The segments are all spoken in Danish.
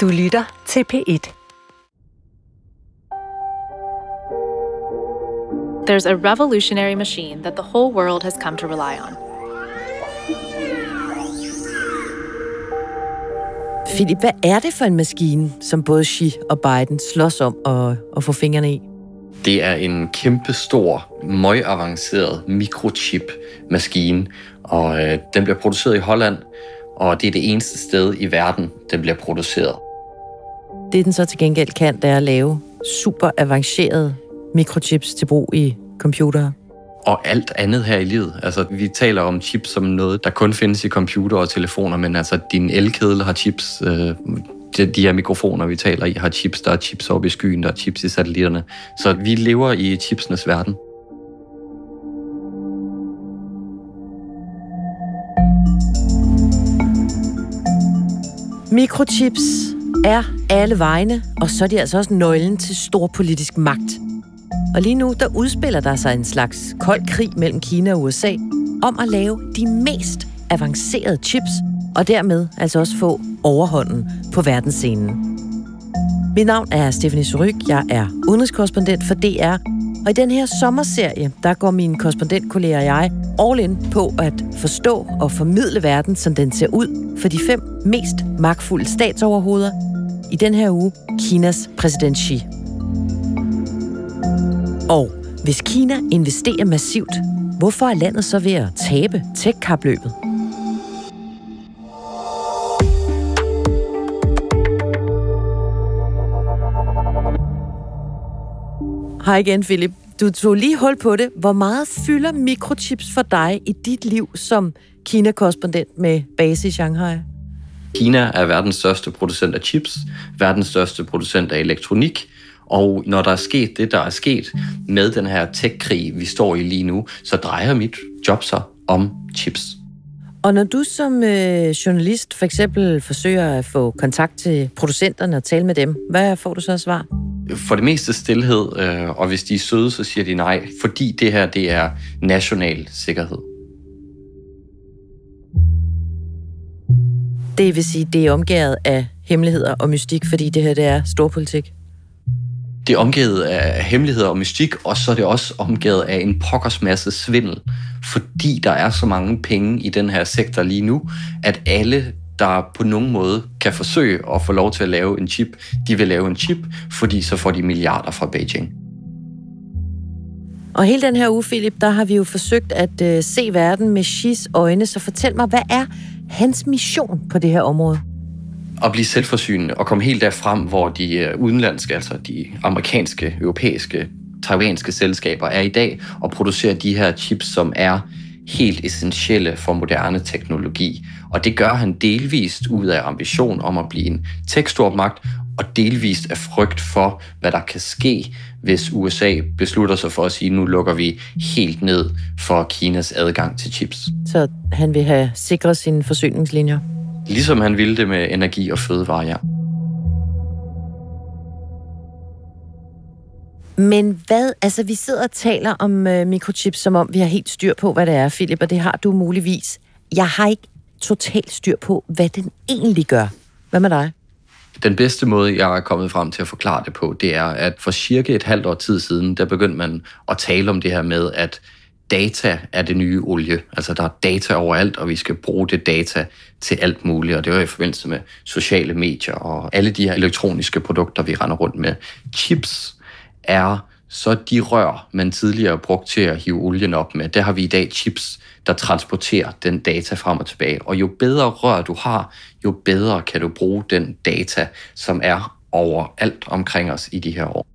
Du lytter til P1. There's a revolutionary machine that the whole world has come to rely on. Philip, hvad er det for en maskine, som både Xi og Biden slås om at, at få fingrene i? Det er en kæmpe stor, møgavanceret mikrochip-maskine, og øh, den bliver produceret i Holland, og det er det eneste sted i verden, den bliver produceret. Det, den så til gengæld kan, det er at lave super avancerede mikrochips til brug i computere. Og alt andet her i livet. Altså, vi taler om chips som noget, der kun findes i computer og telefoner, men altså, din elkedel har chips. Øh, de, de her mikrofoner, vi taler i, har chips. Der er chips oppe i skyen, der er chips i satellitterne. Så vi lever i chipsenes verden. Mikrochips er alle vegne, og så er de altså også nøglen til stor politisk magt. Og lige nu, der udspiller der sig en slags kold krig mellem Kina og USA om at lave de mest avancerede chips, og dermed altså også få overhånden på verdensscenen. Mit navn er Stephanie Suryk, jeg er udenrigskorrespondent for DR, og i den her sommerserie, der går mine korrespondentkolleger og jeg all in på at forstå og formidle verden, som den ser ud for de fem mest magtfulde statsoverhoveder. I den her uge, Kinas præsident Xi. Og hvis Kina investerer massivt, hvorfor er landet så ved at tabe tech-kapløbet? Hej igen, Philip. Du tog lige hul på det. Hvor meget fylder mikrochips for dig i dit liv som Kina-korrespondent med base i Shanghai? Kina er verdens største producent af chips, verdens største producent af elektronik, og når der er sket det, der er sket med den her tech-krig, vi står i lige nu, så drejer mit job sig om chips. Og når du som øh, journalist for eksempel forsøger at få kontakt til producenterne og tale med dem, hvad får du så at svar? For det meste stillhed, øh, og hvis de er søde, så siger de nej, fordi det her det er national sikkerhed. Det vil sige, det er omgivet af hemmeligheder og mystik, fordi det her det er storpolitik. Det er omgivet af hemmeligheder og mystik, og så er det også omgivet af en pokkers masse svindel, fordi der er så mange penge i den her sektor lige nu, at alle der på nogen måde kan forsøge at få lov til at lave en chip, de vil lave en chip, fordi så får de milliarder fra Beijing. Og hele den her uge, Philip, der har vi jo forsøgt at øh, se verden med Shis øjne, så fortæl mig, hvad er hans mission på det her område? At blive selvforsynende og komme helt derfrem, hvor de øh, udenlandske, altså de amerikanske, europæiske, taiwanske selskaber er i dag, og producere de her chips, som er helt essentielle for moderne teknologi. Og det gør han delvist ud af ambition om at blive en tekstormagt, og delvist af frygt for, hvad der kan ske, hvis USA beslutter sig for at sige, nu lukker vi helt ned for Kinas adgang til chips. Så han vil have sikret sine forsyningslinjer? Ligesom han ville det med energi og fødevarer, ja. Men hvad, altså vi sidder og taler om øh, mikrochips, som om vi har helt styr på, hvad det er, Philip, og det har du muligvis. Jeg har ikke totalt styr på, hvad den egentlig gør. Hvad med dig? Den bedste måde, jeg er kommet frem til at forklare det på, det er, at for cirka et halvt år tid siden, der begyndte man at tale om det her med, at data er det nye olie. Altså der er data overalt, og vi skal bruge det data til alt muligt. Og det var i forbindelse med sociale medier og alle de her elektroniske produkter, vi render rundt med. Chips er så de rør, man tidligere brugte til at hive olien op med, der har vi i dag chips, der transporterer den data frem og tilbage. Og jo bedre rør du har, jo bedre kan du bruge den data, som er overalt omkring os i de her år.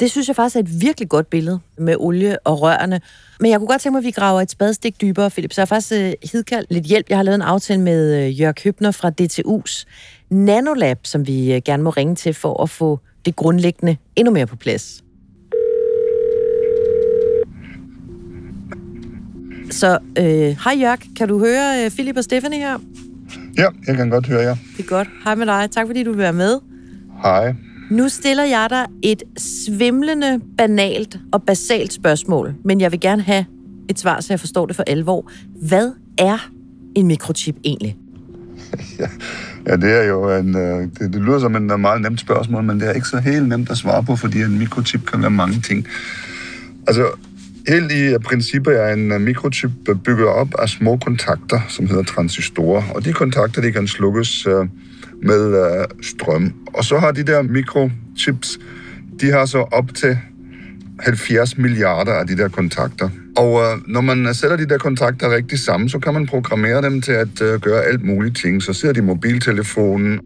Det synes jeg faktisk er et virkelig godt billede med olie og rørene. Men jeg kunne godt tænke mig, at vi graver et spadestik dybere, Philip. Så jeg har faktisk øh, hidkaldt lidt hjælp. Jeg har lavet en aftale med øh, Jørg Høbner fra DTU's Nanolab, som vi øh, gerne må ringe til for at få det grundlæggende endnu mere på plads. Så øh, hej Jørg, kan du høre øh, Philip og Stephanie her? Ja, jeg kan godt høre jer. Det er godt. Hej med dig. Tak fordi du vil være med. Hej. Nu stiller jeg dig et svimlende, banalt og basalt spørgsmål, men jeg vil gerne have et svar, så jeg forstår det for alvor. Hvad er en mikrochip egentlig? ja, Ja, det er jo en, øh, det, det lyder som en meget nemt spørgsmål, men det er ikke så helt nemt at svare på, fordi en mikrochip kan være mange ting. Altså, Heldige i princippet er en øh, mikrochip bygget op af små kontakter, som hedder transistorer. Og de kontakter, de kan slukkes øh, med øh, strøm. Og så har de der mikrochips, de har så op til 70 milliarder af de der kontakter. Og øh, når man sætter de der kontakter rigtigt sammen, så kan man programmere dem til at øh, gøre alt muligt ting. Så ser de mobiltelefonen,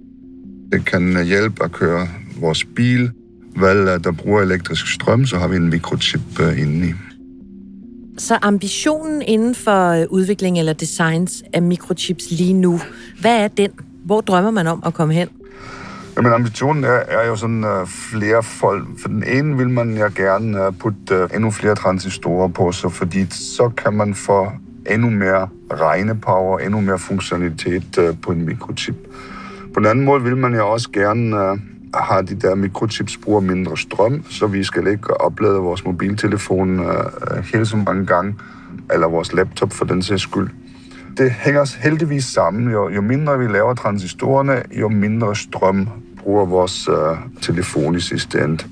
det kan hjælpe at køre vores bil. Vel, der bruger elektrisk strøm, så har vi en mikrochip øh, inde i. Så ambitionen inden for øh, udvikling eller designs af mikrochips lige nu, hvad er den? Hvor drømmer man om at komme hen? Jamen, ambitionen er, er jo sådan uh, flere folk. For den ene vil man ja gerne uh, putte uh, endnu flere transistorer på, så fordi så kan man få endnu mere regnepower, endnu mere funktionalitet uh, på en mikrochip. På den anden måde vil man jo også gerne uh, har de der mikrochips bruger mindre strøm, så vi skal ikke oplade vores mobiltelefon øh, øh, hele så mange gange, eller vores laptop for den sags skyld det hænger heldigvis sammen. Jo, jo mindre vi laver transistorerne, jo mindre strøm bruger vores øh, telefon i sidste ende.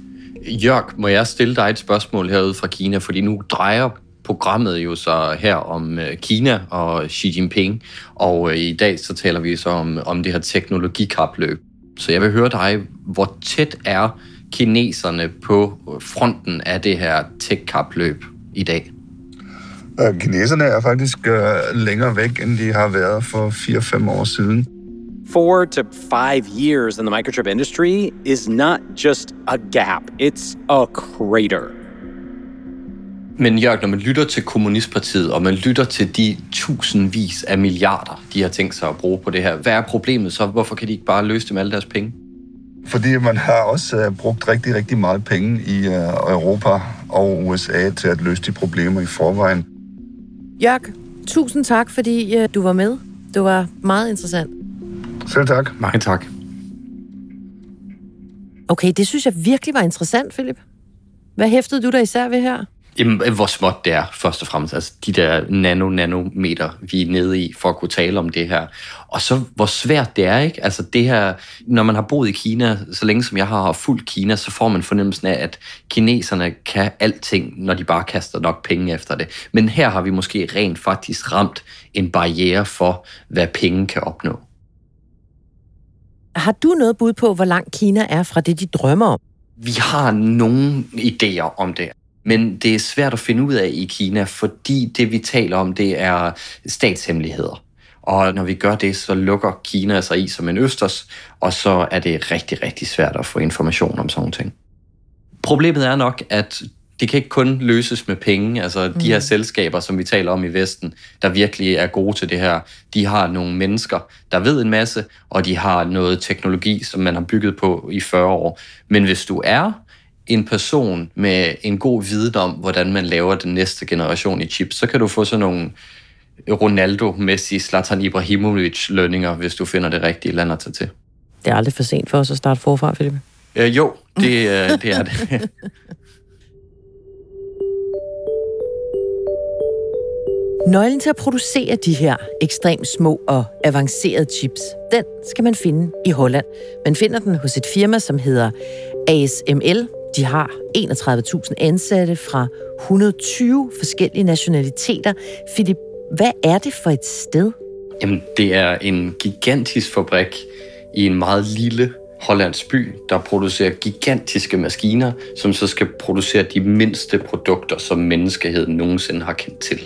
Jørg, må jeg stille dig et spørgsmål herude fra Kina, fordi nu drejer programmet jo så her om øh, Kina og Xi Jinping, og øh, i dag så taler vi så om, om det her teknologikapløb. Så jeg vil høre dig, hvor tæt er kineserne på fronten af det her tech-kapløb i dag? Kineserne er faktisk uh, længere væk, end de har været for 4-5 år siden. Four to five years in the microchip industry is not just a gap, it's a crater. Men Jørg, når man lytter til Kommunistpartiet, og man lytter til de tusindvis af milliarder, de har tænkt sig at bruge på det her, hvad er problemet så? Hvorfor kan de ikke bare løse det med alle deres penge? Fordi man har også uh, brugt rigtig, rigtig meget penge i uh, Europa og USA til at løse de problemer i forvejen. Jørg, tusind tak, fordi uh, du var med. Det var meget interessant. Selv tak. Mange tak. Okay, det synes jeg virkelig var interessant, Philip. Hvad hæftede du der især ved her? Jamen, hvor småt det er, først og fremmest. Altså, de der nano-nanometer, vi er nede i, for at kunne tale om det her. Og så, hvor svært det er, ikke? Altså, det her, når man har boet i Kina, så længe som jeg har fulgt Kina, så får man fornemmelsen af, at kineserne kan alting, når de bare kaster nok penge efter det. Men her har vi måske rent faktisk ramt en barriere for, hvad penge kan opnå. Har du noget bud på, hvor langt Kina er fra det, de drømmer om? Vi har nogle idéer om det. Men det er svært at finde ud af i Kina, fordi det, vi taler om, det er statshemmeligheder. Og når vi gør det, så lukker Kina sig i som en østers, og så er det rigtig, rigtig svært at få information om sådan nogle ting. Problemet er nok, at det kan ikke kun løses med penge. Altså de her mm. selskaber, som vi taler om i Vesten, der virkelig er gode til det her, de har nogle mennesker, der ved en masse, og de har noget teknologi, som man har bygget på i 40 år. Men hvis du er en person med en god viden om, hvordan man laver den næste generation i chips, så kan du få sådan nogle Ronaldo, Messi, Zlatan Ibrahimovic lønninger, hvis du finder det rigtige land at tage til. Det er aldrig for sent for os at starte forfra, Philip. Øh, jo, det, øh, det er det. Nøglen til at producere de her ekstremt små og avancerede chips, den skal man finde i Holland. Man finder den hos et firma, som hedder ASML. De har 31.000 ansatte fra 120 forskellige nationaliteter. Philip, hvad er det for et sted? Jamen, det er en gigantisk fabrik i en meget lille hollandsk by, der producerer gigantiske maskiner, som så skal producere de mindste produkter, som menneskeheden nogensinde har kendt til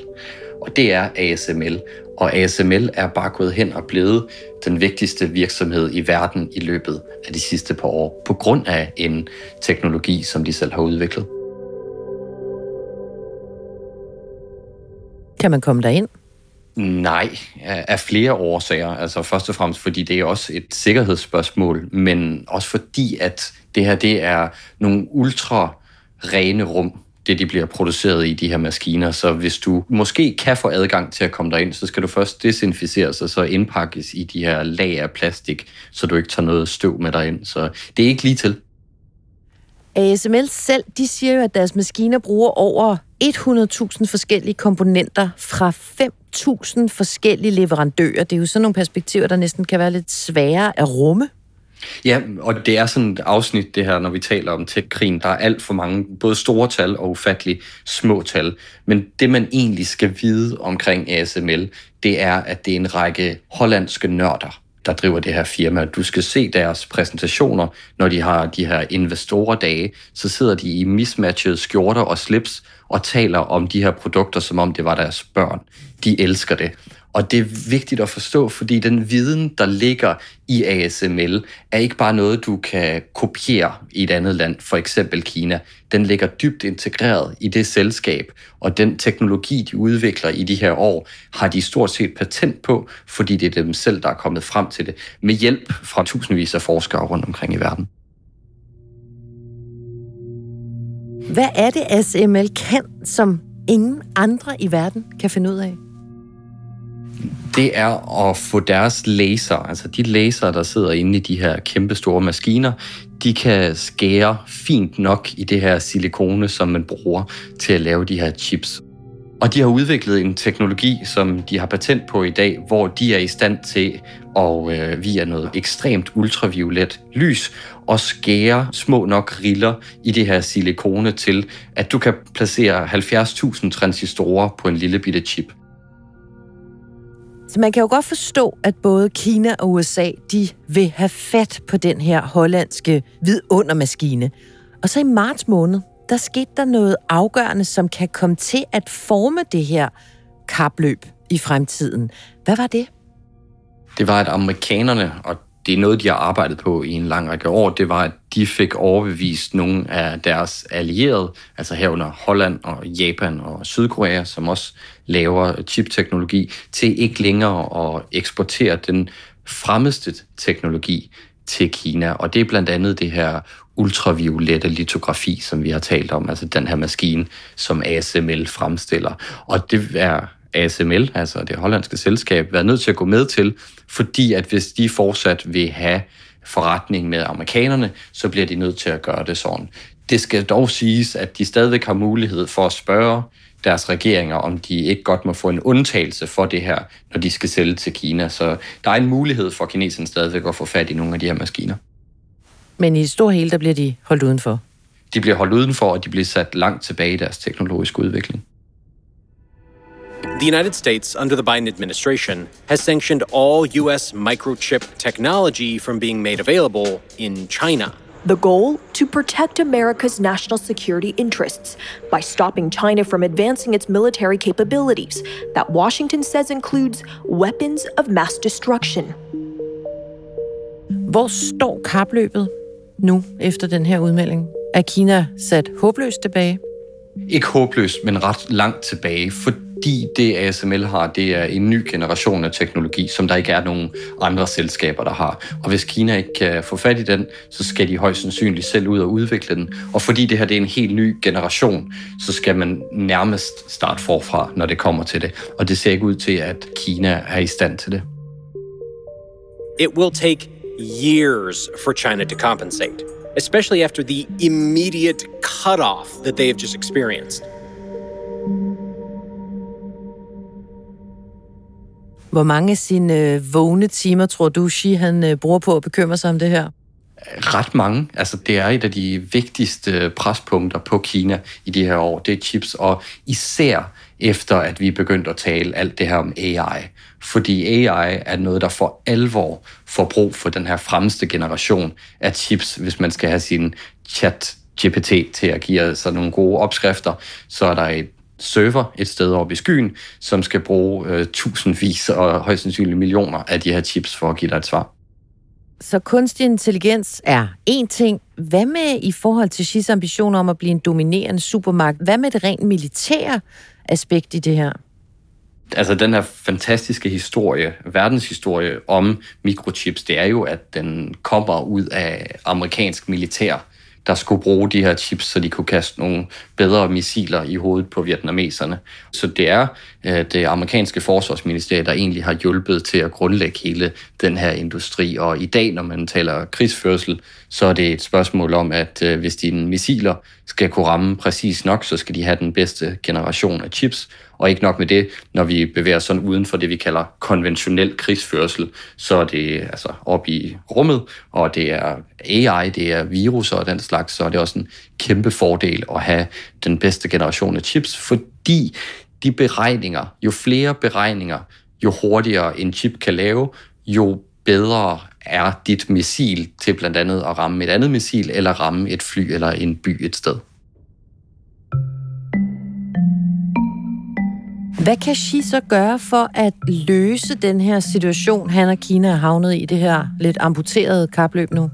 og det er ASML. Og ASML er bare gået hen og blevet den vigtigste virksomhed i verden i løbet af de sidste par år, på grund af en teknologi, som de selv har udviklet. Kan man komme derind? Nej, af flere årsager. Altså først og fremmest, fordi det er også et sikkerhedsspørgsmål, men også fordi, at det her det er nogle ultra rene rum, det, de bliver produceret i de her maskiner. Så hvis du måske kan få adgang til at komme derind, så skal du først desinficeres og så indpakkes i de her lag af plastik, så du ikke tager noget støv med dig ind. Så det er ikke lige til. ASML selv, de siger jo, at deres maskiner bruger over 100.000 forskellige komponenter fra 5.000 forskellige leverandører. Det er jo sådan nogle perspektiver, der næsten kan være lidt svære at rumme. Ja, og det er sådan et afsnit, det her, når vi taler om tech-krigen. Der er alt for mange, både store tal og ufattelig små tal. Men det, man egentlig skal vide omkring ASML, det er, at det er en række hollandske nørder, der driver det her firma. Du skal se deres præsentationer, når de har de her investorerdage, så sidder de i mismatchede skjorter og slips og taler om de her produkter, som om det var deres børn. De elsker det. Og det er vigtigt at forstå, fordi den viden, der ligger i ASML, er ikke bare noget, du kan kopiere i et andet land, for eksempel Kina. Den ligger dybt integreret i det selskab, og den teknologi, de udvikler i de her år, har de stort set patent på, fordi det er dem selv, der er kommet frem til det, med hjælp fra tusindvis af forskere rundt omkring i verden. Hvad er det, ASML kan, som ingen andre i verden kan finde ud af? Det er at få deres laser, altså de laser, der sidder inde i de her kæmpe store maskiner, de kan skære fint nok i det her silikone, som man bruger til at lave de her chips. Og de har udviklet en teknologi, som de har patent på i dag, hvor de er i stand til at øh, via noget ekstremt ultraviolet lys og skære små nok riller i det her silikone til, at du kan placere 70.000 transistorer på en lille bitte chip. Så man kan jo godt forstå, at både Kina og USA, de vil have fat på den her hollandske vidundermaskine. Og så i marts måned, der skete der noget afgørende, som kan komme til at forme det her kapløb i fremtiden. Hvad var det? Det var, at amerikanerne, og det er noget, de har arbejdet på i en lang række år, det var, at de fik overbevist nogle af deres allierede, altså herunder Holland og Japan og Sydkorea, som også laver chipteknologi, til ikke længere at eksportere den fremmeste teknologi til Kina. Og det er blandt andet det her ultraviolette litografi, som vi har talt om, altså den her maskine, som ASML fremstiller. Og det er ASML, altså det hollandske selskab, været nødt til at gå med til, fordi at hvis de fortsat vil have forretning med amerikanerne, så bliver de nødt til at gøre det sådan. Det skal dog siges, at de stadigvæk har mulighed for at spørge deres regeringer, om de ikke godt må få en undtagelse for det her, når de skal sælge til Kina. Så der er en mulighed for kineserne stadigvæk at få fat i nogle af de her maskiner. Men i det store hele, der bliver de holdt udenfor? De bliver holdt udenfor, og de bliver sat langt tilbage i deres teknologiske udvikling. The United States, under the Biden administration, has sanctioned all U.S. microchip technology from being made available in China. The goal? To protect America's national security interests by stopping China from advancing its military capabilities, that Washington says includes weapons of mass destruction. Hvor står kapløbet nu efter den her udmelding? Er Kina sat håbløst tilbage? Ikke håbløst, men ret langt tilbage, for fordi det ASML har, det er en ny generation af teknologi, som der ikke er nogen andre selskaber, der har. Og hvis Kina ikke kan få fat i den, så skal de højst sandsynligt selv ud og udvikle den. Og fordi det her det er en helt ny generation, så skal man nærmest starte forfra, når det kommer til det. Og det ser ikke ud til, at Kina er i stand til det. It will take years for China to compensate, especially after the immediate cutoff that they have just experienced. Hvor mange af sine øh, vågne timer tror du, Xi han øh, bruger på at bekymre sig om det her? Ret mange. Altså, det er et af de vigtigste øh, prespunkter på Kina i de her år. Det er chips, og især efter, at vi er begyndt at tale alt det her om AI. Fordi AI er noget, der for alvor får brug for den her fremste generation af chips, hvis man skal have sin chat GPT til at give sig nogle gode opskrifter, så er der et server et sted oppe i skyen, som skal bruge øh, tusindvis og højst sandsynligt millioner af de her chips for at give dig et svar. Så kunstig intelligens er en ting. Hvad med i forhold til Xis ambitioner om at blive en dominerende supermagt? Hvad med det rent militære aspekt i det her? Altså den her fantastiske historie, verdenshistorie om mikrochips, det er jo, at den kommer ud af amerikansk militær der skulle bruge de her chips, så de kunne kaste nogle bedre missiler i hovedet på vietnameserne. Så det er øh, det amerikanske forsvarsministerium, der egentlig har hjulpet til at grundlægge hele den her industri. Og i dag, når man taler krigsførsel, så er det et spørgsmål om, at øh, hvis dine missiler skal kunne ramme præcis nok, så skal de have den bedste generation af chips. Og ikke nok med det, når vi bevæger os sådan uden for det, vi kalder konventionel krigsførsel, så er det altså op i rummet, og det er AI, det er virus og den slags, så er det også en kæmpe fordel at have den bedste generation af chips, fordi de beregninger, jo flere beregninger, jo hurtigere en chip kan lave, jo bedre er dit missil til blandt andet at ramme et andet missil, eller ramme et fly eller en by et sted. Hvad kan Xi så gøre for at løse den her situation, han og Kina er havnet i det her lidt amputerede kapløb nu?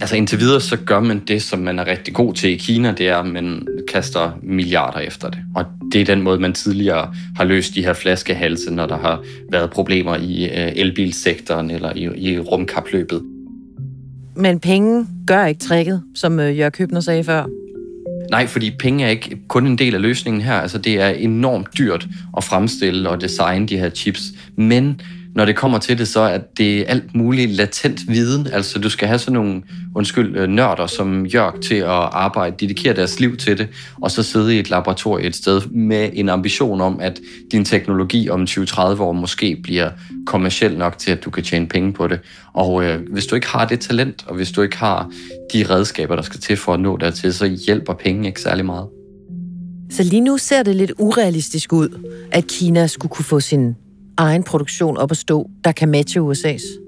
Altså indtil videre, så gør man det, som man er rigtig god til i Kina, det er, at man kaster milliarder efter det. Og det er den måde, man tidligere har løst de her flaskehalse, når der har været problemer i øh, elbilsektoren eller i, i rumkapløbet. Men penge gør ikke tricket, som øh, Jørg Købner sagde før. Nej, fordi penge er ikke kun en del af løsningen her. Altså, det er enormt dyrt at fremstille og designe de her chips. Men når det kommer til det, så er det alt muligt latent viden. Altså, du skal have sådan nogle, undskyld, øh, nørder som Jørg til at arbejde, dedikere deres liv til det, og så sidde i et laboratorium et sted med en ambition om, at din teknologi om 20-30 år måske bliver kommersiel nok til, at du kan tjene penge på det. Og øh, hvis du ikke har det talent, og hvis du ikke har de redskaber, der skal til for at nå dertil, så hjælper penge ikke særlig meget. Så lige nu ser det lidt urealistisk ud, at Kina skulle kunne få sin egen produktion op at stå, der kan matche USA's?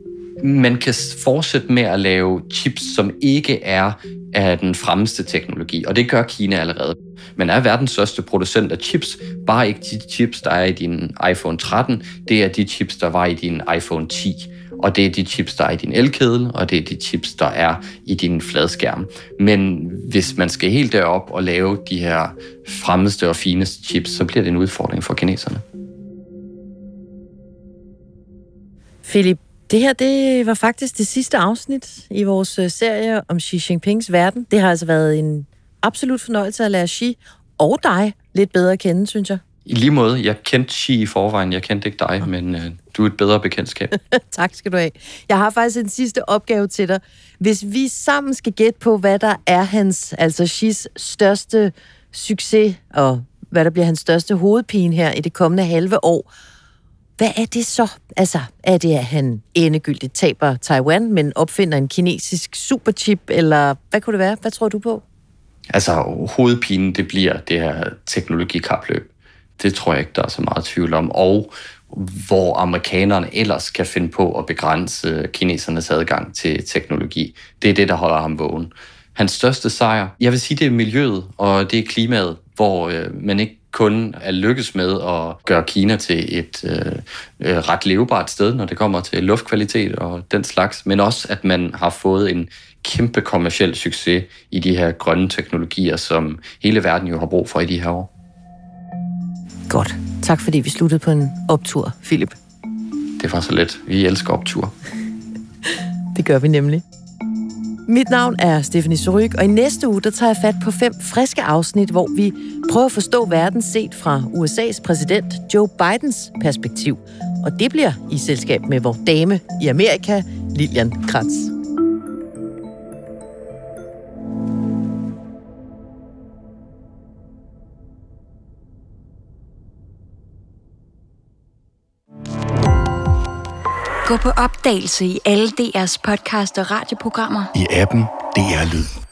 Man kan fortsætte med at lave chips, som ikke er af den fremmeste teknologi, og det gør Kina allerede. Man er verdens største producent af chips, bare ikke de chips, der er i din iPhone 13, det er de chips, der var i din iPhone 10 og det er de chips, der er i din elkedel, og det er de chips, der er i din fladskærm. Men hvis man skal helt derop og lave de her fremmeste og fineste chips, så bliver det en udfordring for kineserne. Philip, det her det var faktisk det sidste afsnit i vores øh, serie om Xi Jinpings verden. Det har altså været en absolut fornøjelse at lære Xi og dig lidt bedre at kende, synes jeg. I lige måde, jeg kendte Xi i forvejen, jeg kendte ikke dig, men øh, du er et bedre bekendtskab. tak skal du have. Jeg har faktisk en sidste opgave til dig. Hvis vi sammen skal gætte på, hvad der er hans, altså Xi's største succes, og hvad der bliver hans største hovedpine her i det kommende halve år, hvad er det så? Altså, er det, at han endegyldigt taber Taiwan, men opfinder en kinesisk superchip, eller hvad kunne det være? Hvad tror du på? Altså, hovedpinen, det bliver det her teknologikapløb. Det tror jeg ikke, der er så meget tvivl om. Og hvor amerikanerne ellers kan finde på at begrænse kinesernes adgang til teknologi. Det er det, der holder ham vågen. Hans største sejr, jeg vil sige, det er miljøet, og det er klimaet, hvor øh, man ikke kun er lykkes med at gøre Kina til et øh, øh, ret levebart sted, når det kommer til luftkvalitet og den slags, men også at man har fået en kæmpe kommersiel succes i de her grønne teknologier, som hele verden jo har brug for i de her år. Godt. Tak fordi vi sluttede på en optur, Philip. Det var så let. Vi elsker optur. det gør vi nemlig. Mit navn er Stephanie Suryk, og i næste uge der tager jeg fat på fem friske afsnit, hvor vi prøver at forstå verden set fra USA's præsident Joe Bidens perspektiv. Og det bliver i selskab med vores dame i Amerika, Lilian Kratz. Gå på opdagelse i alle DR's podcast og radioprogrammer. I appen DR Lyd.